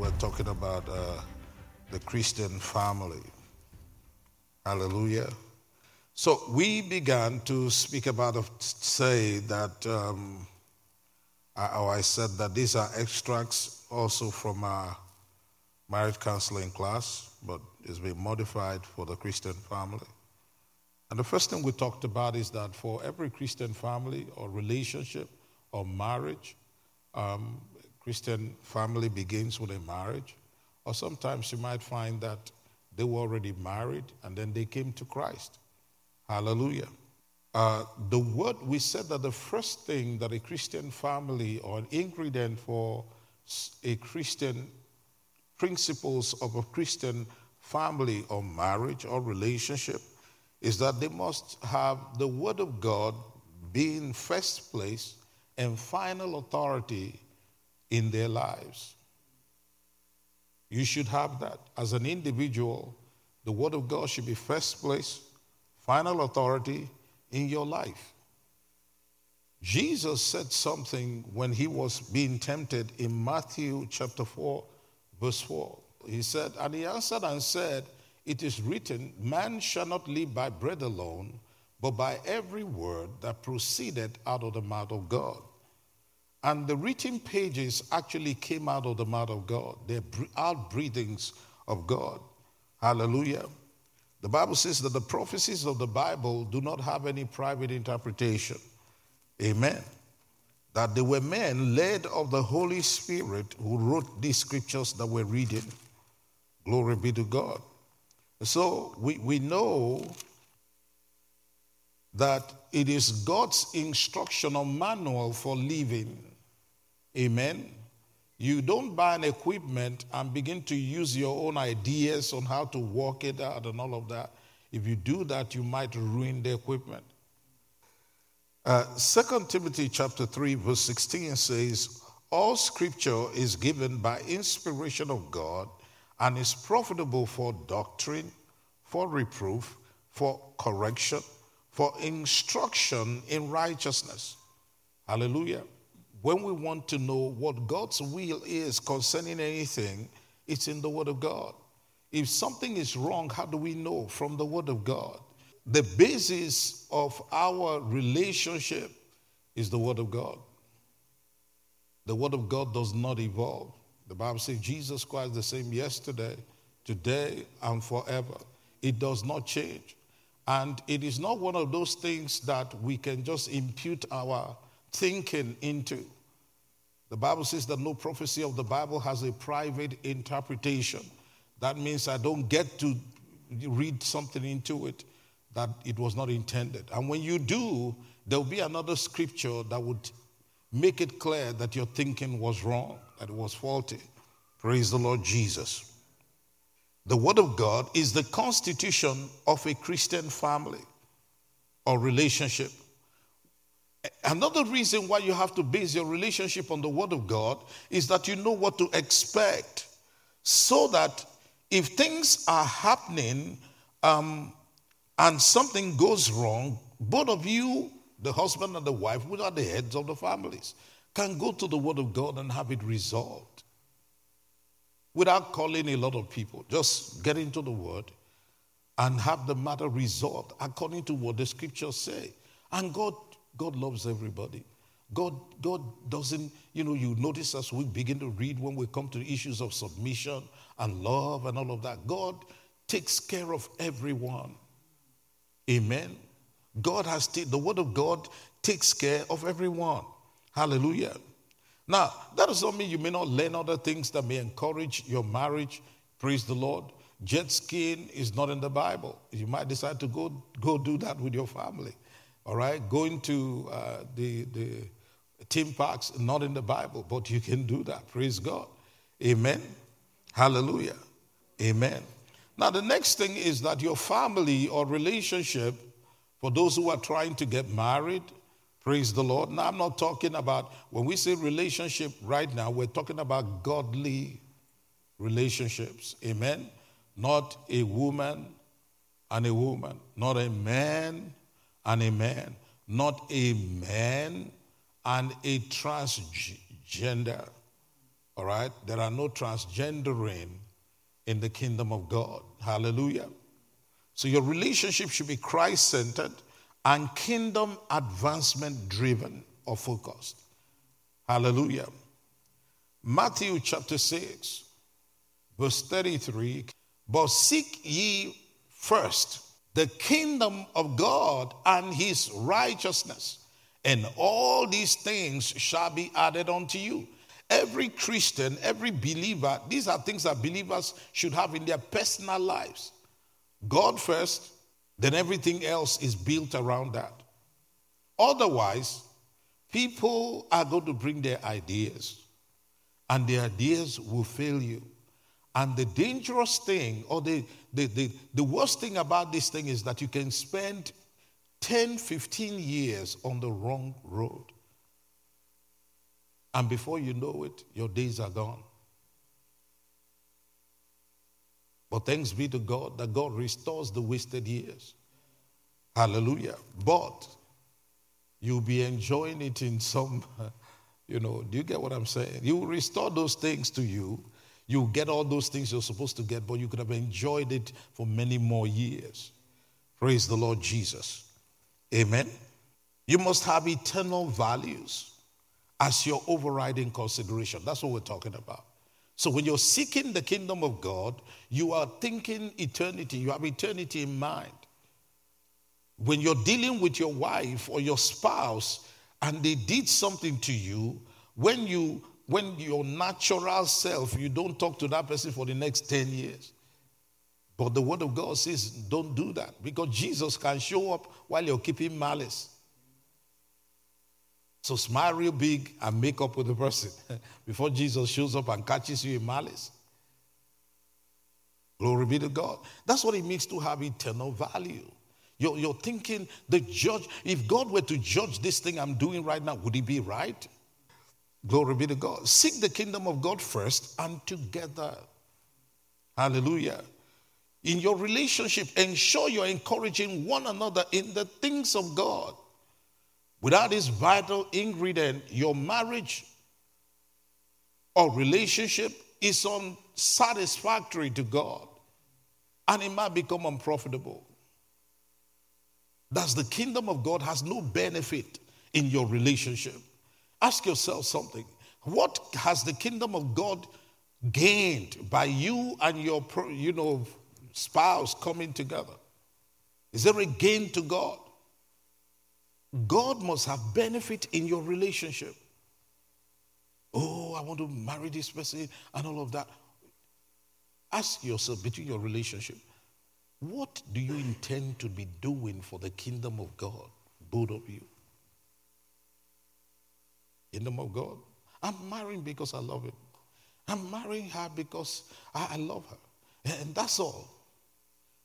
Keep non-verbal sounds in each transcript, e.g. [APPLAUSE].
we're talking about uh, the Christian family. Hallelujah. So we began to speak about, say that, um, or I said that these are extracts also from our marriage counseling class, but it's been modified for the Christian family. And the first thing we talked about is that for every Christian family or relationship or marriage, um, Christian family begins with a marriage, or sometimes you might find that they were already married and then they came to Christ. Hallelujah. Uh, the word, we said that the first thing that a Christian family or an ingredient for a Christian principles of a Christian family or marriage or relationship is that they must have the Word of God being first place and final authority in their lives. You should have that. As an individual, the Word of God should be first place, final authority in your life. Jesus said something when he was being tempted in Matthew chapter 4, verse 4. He said, And he answered and said, It is written, Man shall not live by bread alone, but by every word that proceeded out of the mouth of God. And the written pages actually came out of the mouth of God. They're outbreathings of God. Hallelujah. The Bible says that the prophecies of the Bible do not have any private interpretation. Amen. That they were men led of the Holy Spirit who wrote these scriptures that we're reading. Glory be to God. So we, we know that it is God's instructional manual for living. Amen. You don't buy an equipment and begin to use your own ideas on how to work it out and all of that. If you do that, you might ruin the equipment. Uh, 2 Timothy chapter 3, verse 16 says, All scripture is given by inspiration of God and is profitable for doctrine, for reproof, for correction, for instruction in righteousness. Hallelujah when we want to know what God's will is concerning anything, it's in the Word of God. If something is wrong, how do we know? From the Word of God. The basis of our relationship is the Word of God. The Word of God does not evolve. The Bible says Jesus Christ the same yesterday, today, and forever. It does not change. And it is not one of those things that we can just impute our thinking into. The Bible says that no prophecy of the Bible has a private interpretation. That means I don't get to read something into it that it was not intended. And when you do, there will be another scripture that would make it clear that your thinking was wrong, that it was faulty. Praise the Lord Jesus. The Word of God is the constitution of a Christian family or relationship. Another reason why you have to base your relationship on the Word of God is that you know what to expect. So that if things are happening um, and something goes wrong, both of you, the husband and the wife, which are the heads of the families, can go to the Word of God and have it resolved without calling a lot of people. Just get into the Word and have the matter resolved according to what the scriptures say. And God God loves everybody. God, God doesn't, you know, you notice as we begin to read when we come to issues of submission and love and all of that, God takes care of everyone. Amen. God has, t- the word of God takes care of everyone. Hallelujah. Now, that does not mean you may not learn other things that may encourage your marriage. Praise the Lord. Jet skiing is not in the Bible. You might decide to go, go do that with your family. All right, going to uh, the the theme parks not in the Bible, but you can do that. Praise God. Amen. Hallelujah. Amen. Now the next thing is that your family or relationship, for those who are trying to get married, praise the Lord. Now I'm not talking about when we say relationship right now, we're talking about godly relationships. Amen. Not a woman and a woman, not a man and a man, not a man and a transgender. All right? There are no transgendering in the kingdom of God. Hallelujah. So your relationship should be Christ centered and kingdom advancement driven or focused. Hallelujah. Matthew chapter 6, verse 33 But seek ye first the kingdom of God and his righteousness, and all these things shall be added unto you. Every Christian, every believer, these are things that believers should have in their personal lives. God first, then everything else is built around that. Otherwise, people are going to bring their ideas, and their ideas will fail you. And the dangerous thing, or the, the, the, the worst thing about this thing is that you can spend 10, 15 years on the wrong road. And before you know it, your days are gone. But thanks be to God that God restores the wasted years. Hallelujah. But you'll be enjoying it in some, [LAUGHS] you know, do you get what I'm saying? You will restore those things to you. You get all those things you're supposed to get, but you could have enjoyed it for many more years. Praise the Lord Jesus. Amen. You must have eternal values as your overriding consideration. That's what we're talking about. So when you're seeking the kingdom of God, you are thinking eternity, you have eternity in mind. When you're dealing with your wife or your spouse and they did something to you, when you when your natural self, you don't talk to that person for the next 10 years. But the word of God says, don't do that because Jesus can show up while you're keeping malice. So smile real big and make up with the person [LAUGHS] before Jesus shows up and catches you in malice. Glory be to God. That's what it means to have eternal value. You're, you're thinking the judge, if God were to judge this thing I'm doing right now, would it be right? Glory be to God. Seek the kingdom of God first and together. Hallelujah. In your relationship, ensure you're encouraging one another in the things of God. Without this vital ingredient, your marriage or relationship is unsatisfactory to God and it might become unprofitable. Thus, the kingdom of God has no benefit in your relationship. Ask yourself something. What has the kingdom of God gained by you and your you know spouse coming together? Is there a gain to God? God must have benefit in your relationship. Oh, I want to marry this person and all of that. Ask yourself between your relationship, what do you intend to be doing for the kingdom of God, both of you? Kingdom of God. I'm marrying because I love him. I'm marrying her because I, I love her. And that's all.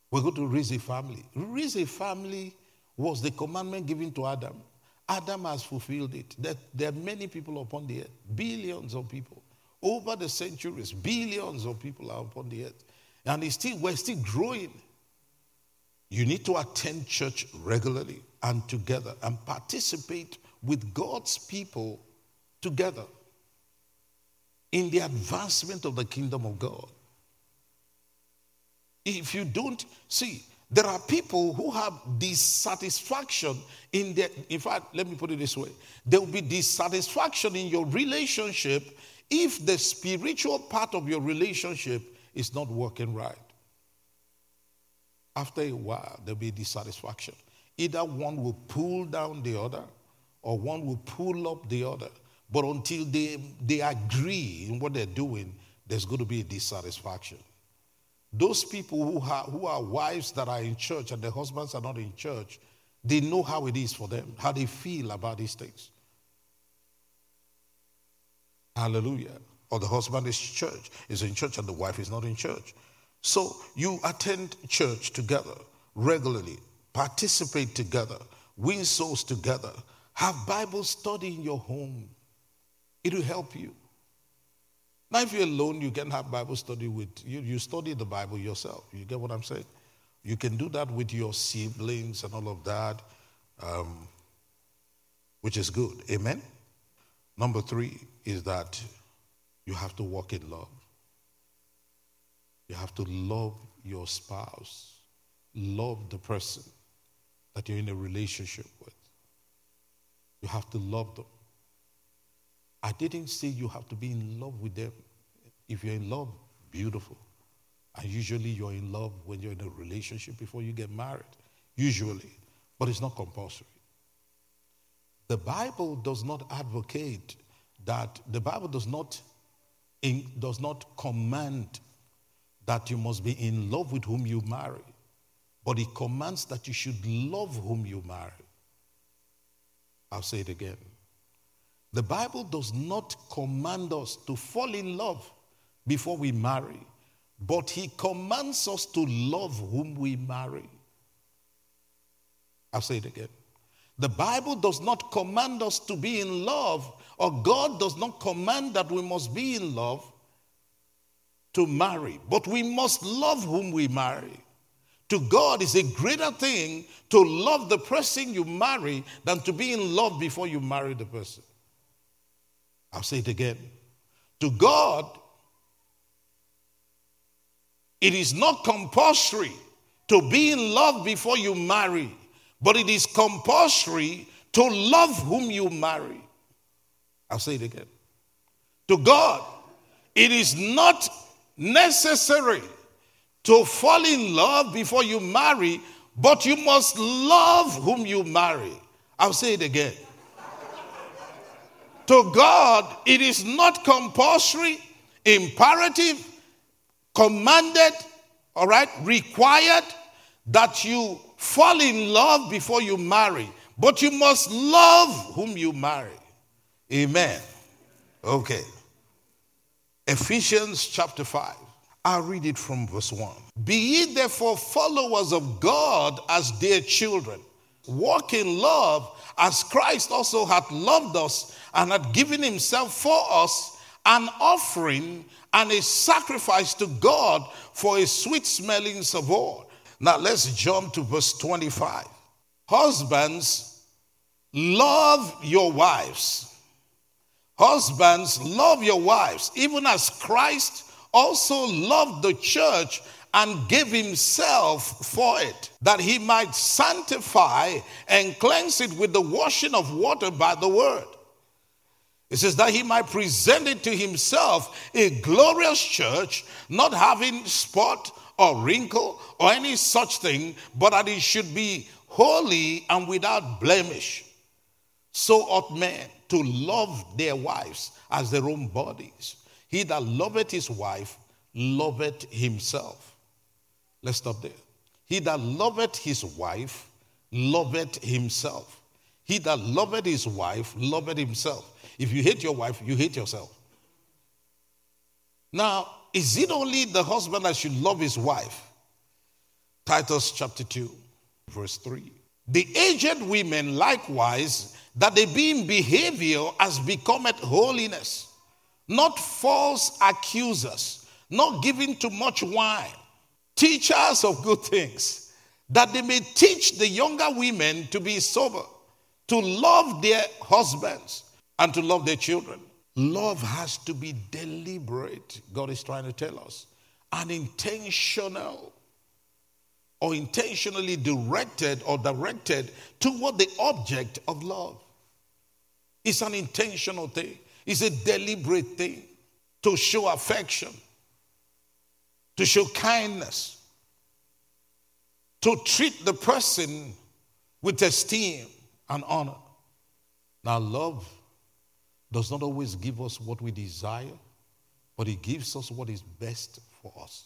We're going to raise a family. Raise a family was the commandment given to Adam. Adam has fulfilled it. That there are many people upon the earth, billions of people. Over the centuries, billions of people are upon the earth. And it's still, we're still growing. You need to attend church regularly and together and participate with God's people together in the advancement of the kingdom of God. If you don't see, there are people who have dissatisfaction in their, in fact, let me put it this way there will be dissatisfaction in your relationship if the spiritual part of your relationship is not working right. After a while, there'll be dissatisfaction. Either one will pull down the other or one will pull up the other. But until they, they agree in what they're doing, there's going to be a dissatisfaction. Those people who, have, who are wives that are in church and their husbands are not in church, they know how it is for them, how they feel about these things. Hallelujah. Or the husband is church, is in church and the wife is not in church. So you attend church together regularly, participate together, win souls together, have Bible study in your home. It will help you. Now, if you're alone, you can have Bible study with you. You study the Bible yourself. You get what I'm saying? You can do that with your siblings and all of that, um, which is good. Amen. Number three is that You have to walk in love. You have to love your spouse, love the person that you're in a relationship with. You have to love them. I didn't say you have to be in love with them. If you're in love, beautiful. And usually you're in love when you're in a relationship before you get married. Usually. But it's not compulsory. The Bible does not advocate that, the Bible does not, in, does not command that you must be in love with whom you marry, but it commands that you should love whom you marry. I'll say it again. The Bible does not command us to fall in love before we marry, but He commands us to love whom we marry. I'll say it again. The Bible does not command us to be in love, or God does not command that we must be in love to marry, but we must love whom we marry. To God is a greater thing to love the person you marry than to be in love before you marry the person. I'll say it again. To God, it is not compulsory to be in love before you marry. But it is compulsory to love whom you marry. I'll say it again. To God, it is not necessary to fall in love before you marry, but you must love whom you marry. I'll say it again. To God, it is not compulsory, imperative, commanded, all right, required that you fall in love before you marry, but you must love whom you marry. Amen. Okay. Ephesians chapter 5. I'll read it from verse 1. Be ye therefore followers of God as dear children. Walk in love as Christ also hath loved us and hath given himself for us an offering and a sacrifice to God for a sweet smelling savour. Now let's jump to verse 25. Husbands, love your wives. Husbands, love your wives, even as Christ also loved the church and gave himself for it, that he might sanctify and cleanse it with the washing of water by the word. It says that he might present it to himself a glorious church, not having spot or wrinkle or any such thing, but that it should be holy and without blemish. So ought men to love their wives as their own bodies. He that loveth his wife loveth himself. Let's stop there. He that loveth his wife loveth himself. He that loveth his wife loveth himself. If you hate your wife, you hate yourself. Now, is it only the husband that should love his wife? Titus chapter 2, verse 3. The aged women likewise, that they be in behavior as becometh holiness, not false accusers, not giving too much wine, teachers of good things, that they may teach the younger women to be sober, to love their husbands, and to love their children. Love has to be deliberate, God is trying to tell us, and intentional or intentionally directed or directed toward the object of love. It's an intentional thing, it's a deliberate thing to show affection, to show kindness, to treat the person with esteem and honor. Now, love does not always give us what we desire, but it gives us what is best for us.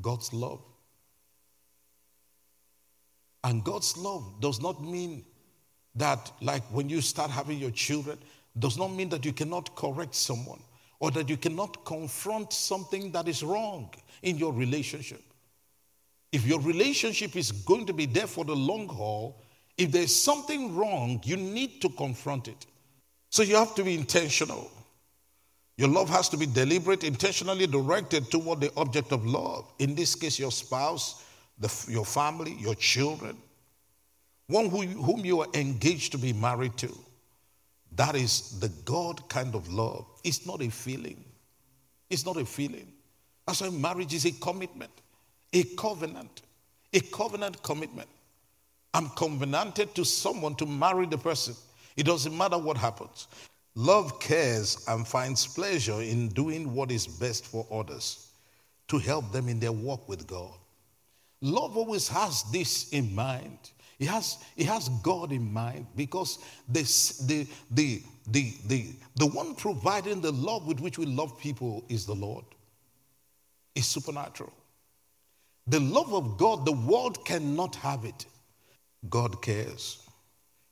God's love. And God's love does not mean that, like when you start having your children, does not mean that you cannot correct someone or that you cannot confront something that is wrong in your relationship. If your relationship is going to be there for the long haul, if there's something wrong, you need to confront it. So you have to be intentional. Your love has to be deliberate, intentionally directed toward the object of love. In this case, your spouse, the, your family, your children, one who, whom you are engaged to be married to. That is the God kind of love. It's not a feeling. It's not a feeling. That's why marriage is a commitment, a covenant, a covenant commitment. I'm covenanted to someone to marry the person. It doesn't matter what happens. Love cares and finds pleasure in doing what is best for others to help them in their walk with God. Love always has this in mind. It has, it has God in mind because this, the, the, the, the, the one providing the love with which we love people is the Lord. It's supernatural. The love of God, the world cannot have it. God cares.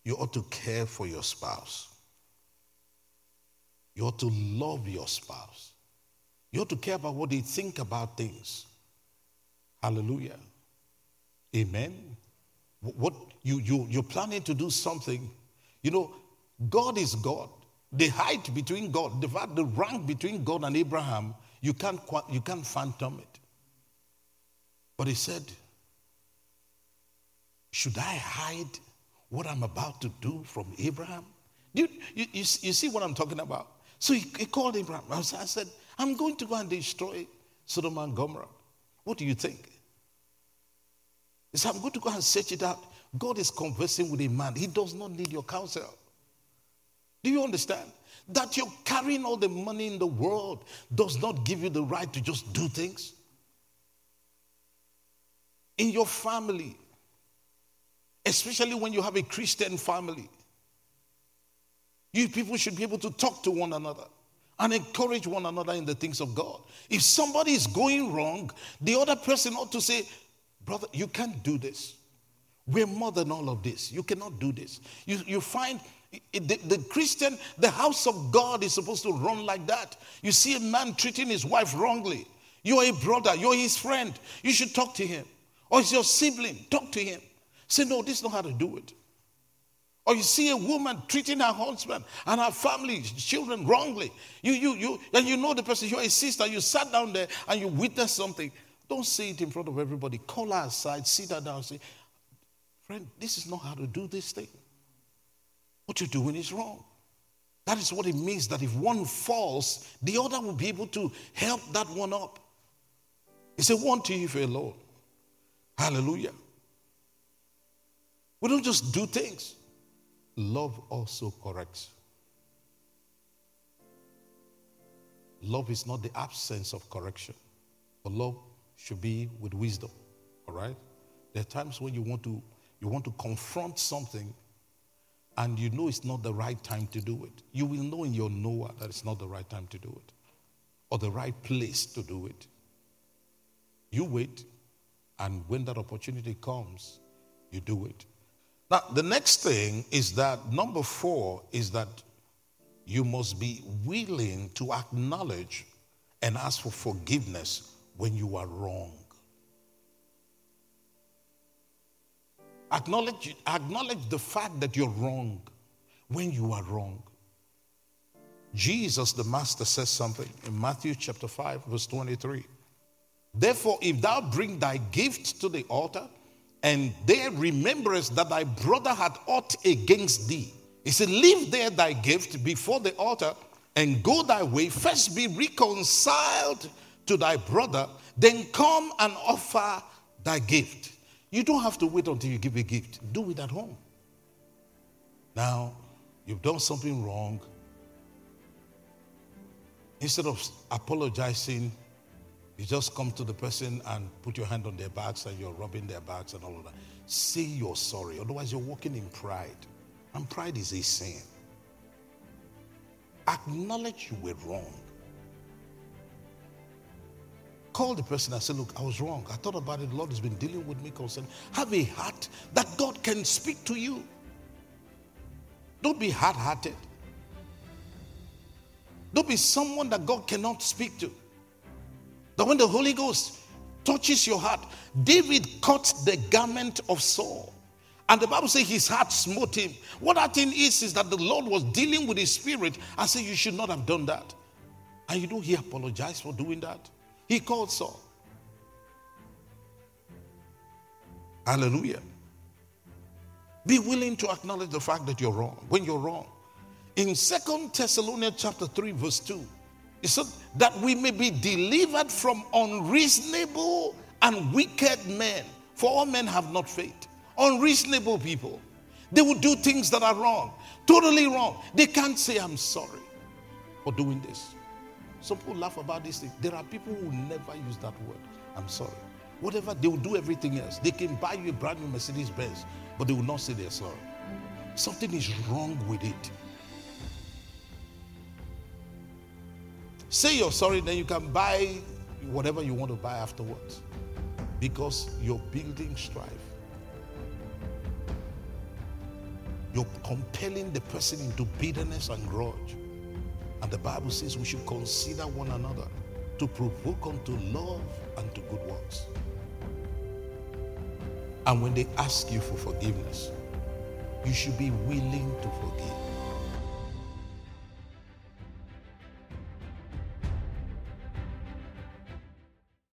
You ought to care for your spouse. You ought to love your spouse. You ought to care about what they think about things. Hallelujah. Amen. What you, you, you're planning to do something, you know, God is God. The height between God, the, the rank between God and Abraham, you can't, you can't phantom it. But he said, Should I hide what I'm about to do from Abraham? You, you, you, see what I'm talking about? So he, he called Abraham. I said, I'm going to go and destroy Sodom and Gomorrah. What do you think? He said, I'm going to go and search it out. God is conversing with a man. He does not need your counsel. Do you understand? That you're carrying all the money in the world does not give you the right to just do things. In your family, especially when you have a Christian family, you people should be able to talk to one another and encourage one another in the things of God. If somebody is going wrong, the other person ought to say, Brother, you can't do this. We're more than all of this. You cannot do this. You, you find the, the, Christian, the house of God is supposed to run like that. You see a man treating his wife wrongly. You're a brother, you're his friend. You should talk to him. Or it's your sibling, talk to him. Say, no, this is not how to do it. Or you see a woman treating her husband and her family, children wrongly. You, you, you, and you know the person, you're a sister, you sat down there and you witnessed something. Don't say it in front of everybody. Call her aside, sit her down, say, Friend, this is not how to do this thing. What you're doing is wrong. That is what it means that if one falls, the other will be able to help that one up. It's a one to you for Lord. Hallelujah. We don't just do things, love also corrects. Love is not the absence of correction, but love should be with wisdom. All right? There are times when you want to you want to confront something and you know it's not the right time to do it. You will know in your knower that it's not the right time to do it or the right place to do it. You wait, and when that opportunity comes, you do it. Now, the next thing is that number four is that you must be willing to acknowledge and ask for forgiveness when you are wrong. Acknowledge, acknowledge the fact that you're wrong when you are wrong. Jesus, the Master, says something in Matthew chapter 5, verse 23. Therefore, if thou bring thy gift to the altar, and there rememberest that thy brother had ought against thee, he said, Leave there thy gift before the altar and go thy way. First be reconciled to thy brother, then come and offer thy gift. You don't have to wait until you give a gift, do it at home. Now, you've done something wrong. Instead of apologizing, you just come to the person and put your hand on their backs and you're rubbing their backs and all of that. Say you're sorry, otherwise, you're walking in pride. And pride is a sin. Acknowledge you were wrong. Call the person and say, Look, I was wrong. I thought about it. The Lord has been dealing with me concerning. Have a heart that God can speak to you. Don't be hard hearted. Don't be someone that God cannot speak to. That when the Holy Ghost touches your heart, David cut the garment of Saul. And the Bible says his heart smote him. What that thing is, is that the Lord was dealing with his spirit and said, You should not have done that. And you know, he apologized for doing that. He called Saul. Hallelujah. Be willing to acknowledge the fact that you're wrong when you're wrong. In Second Thessalonians chapter 3, verse 2, it said that we may be delivered from unreasonable and wicked men. For all men have not faith. Unreasonable people. They will do things that are wrong, totally wrong. They can't say, I'm sorry for doing this. Some people laugh about this thing. There are people who never use that word. I'm sorry. Whatever, they will do everything else. They can buy you a brand new Mercedes Benz, but they will not say they're sorry. Something is wrong with it. Say you're sorry, then you can buy whatever you want to buy afterwards because you're building strife. You're compelling the person into bitterness and grudge. And the Bible says we should consider one another to provoke unto love and to good works. And when they ask you for forgiveness, you should be willing to forgive.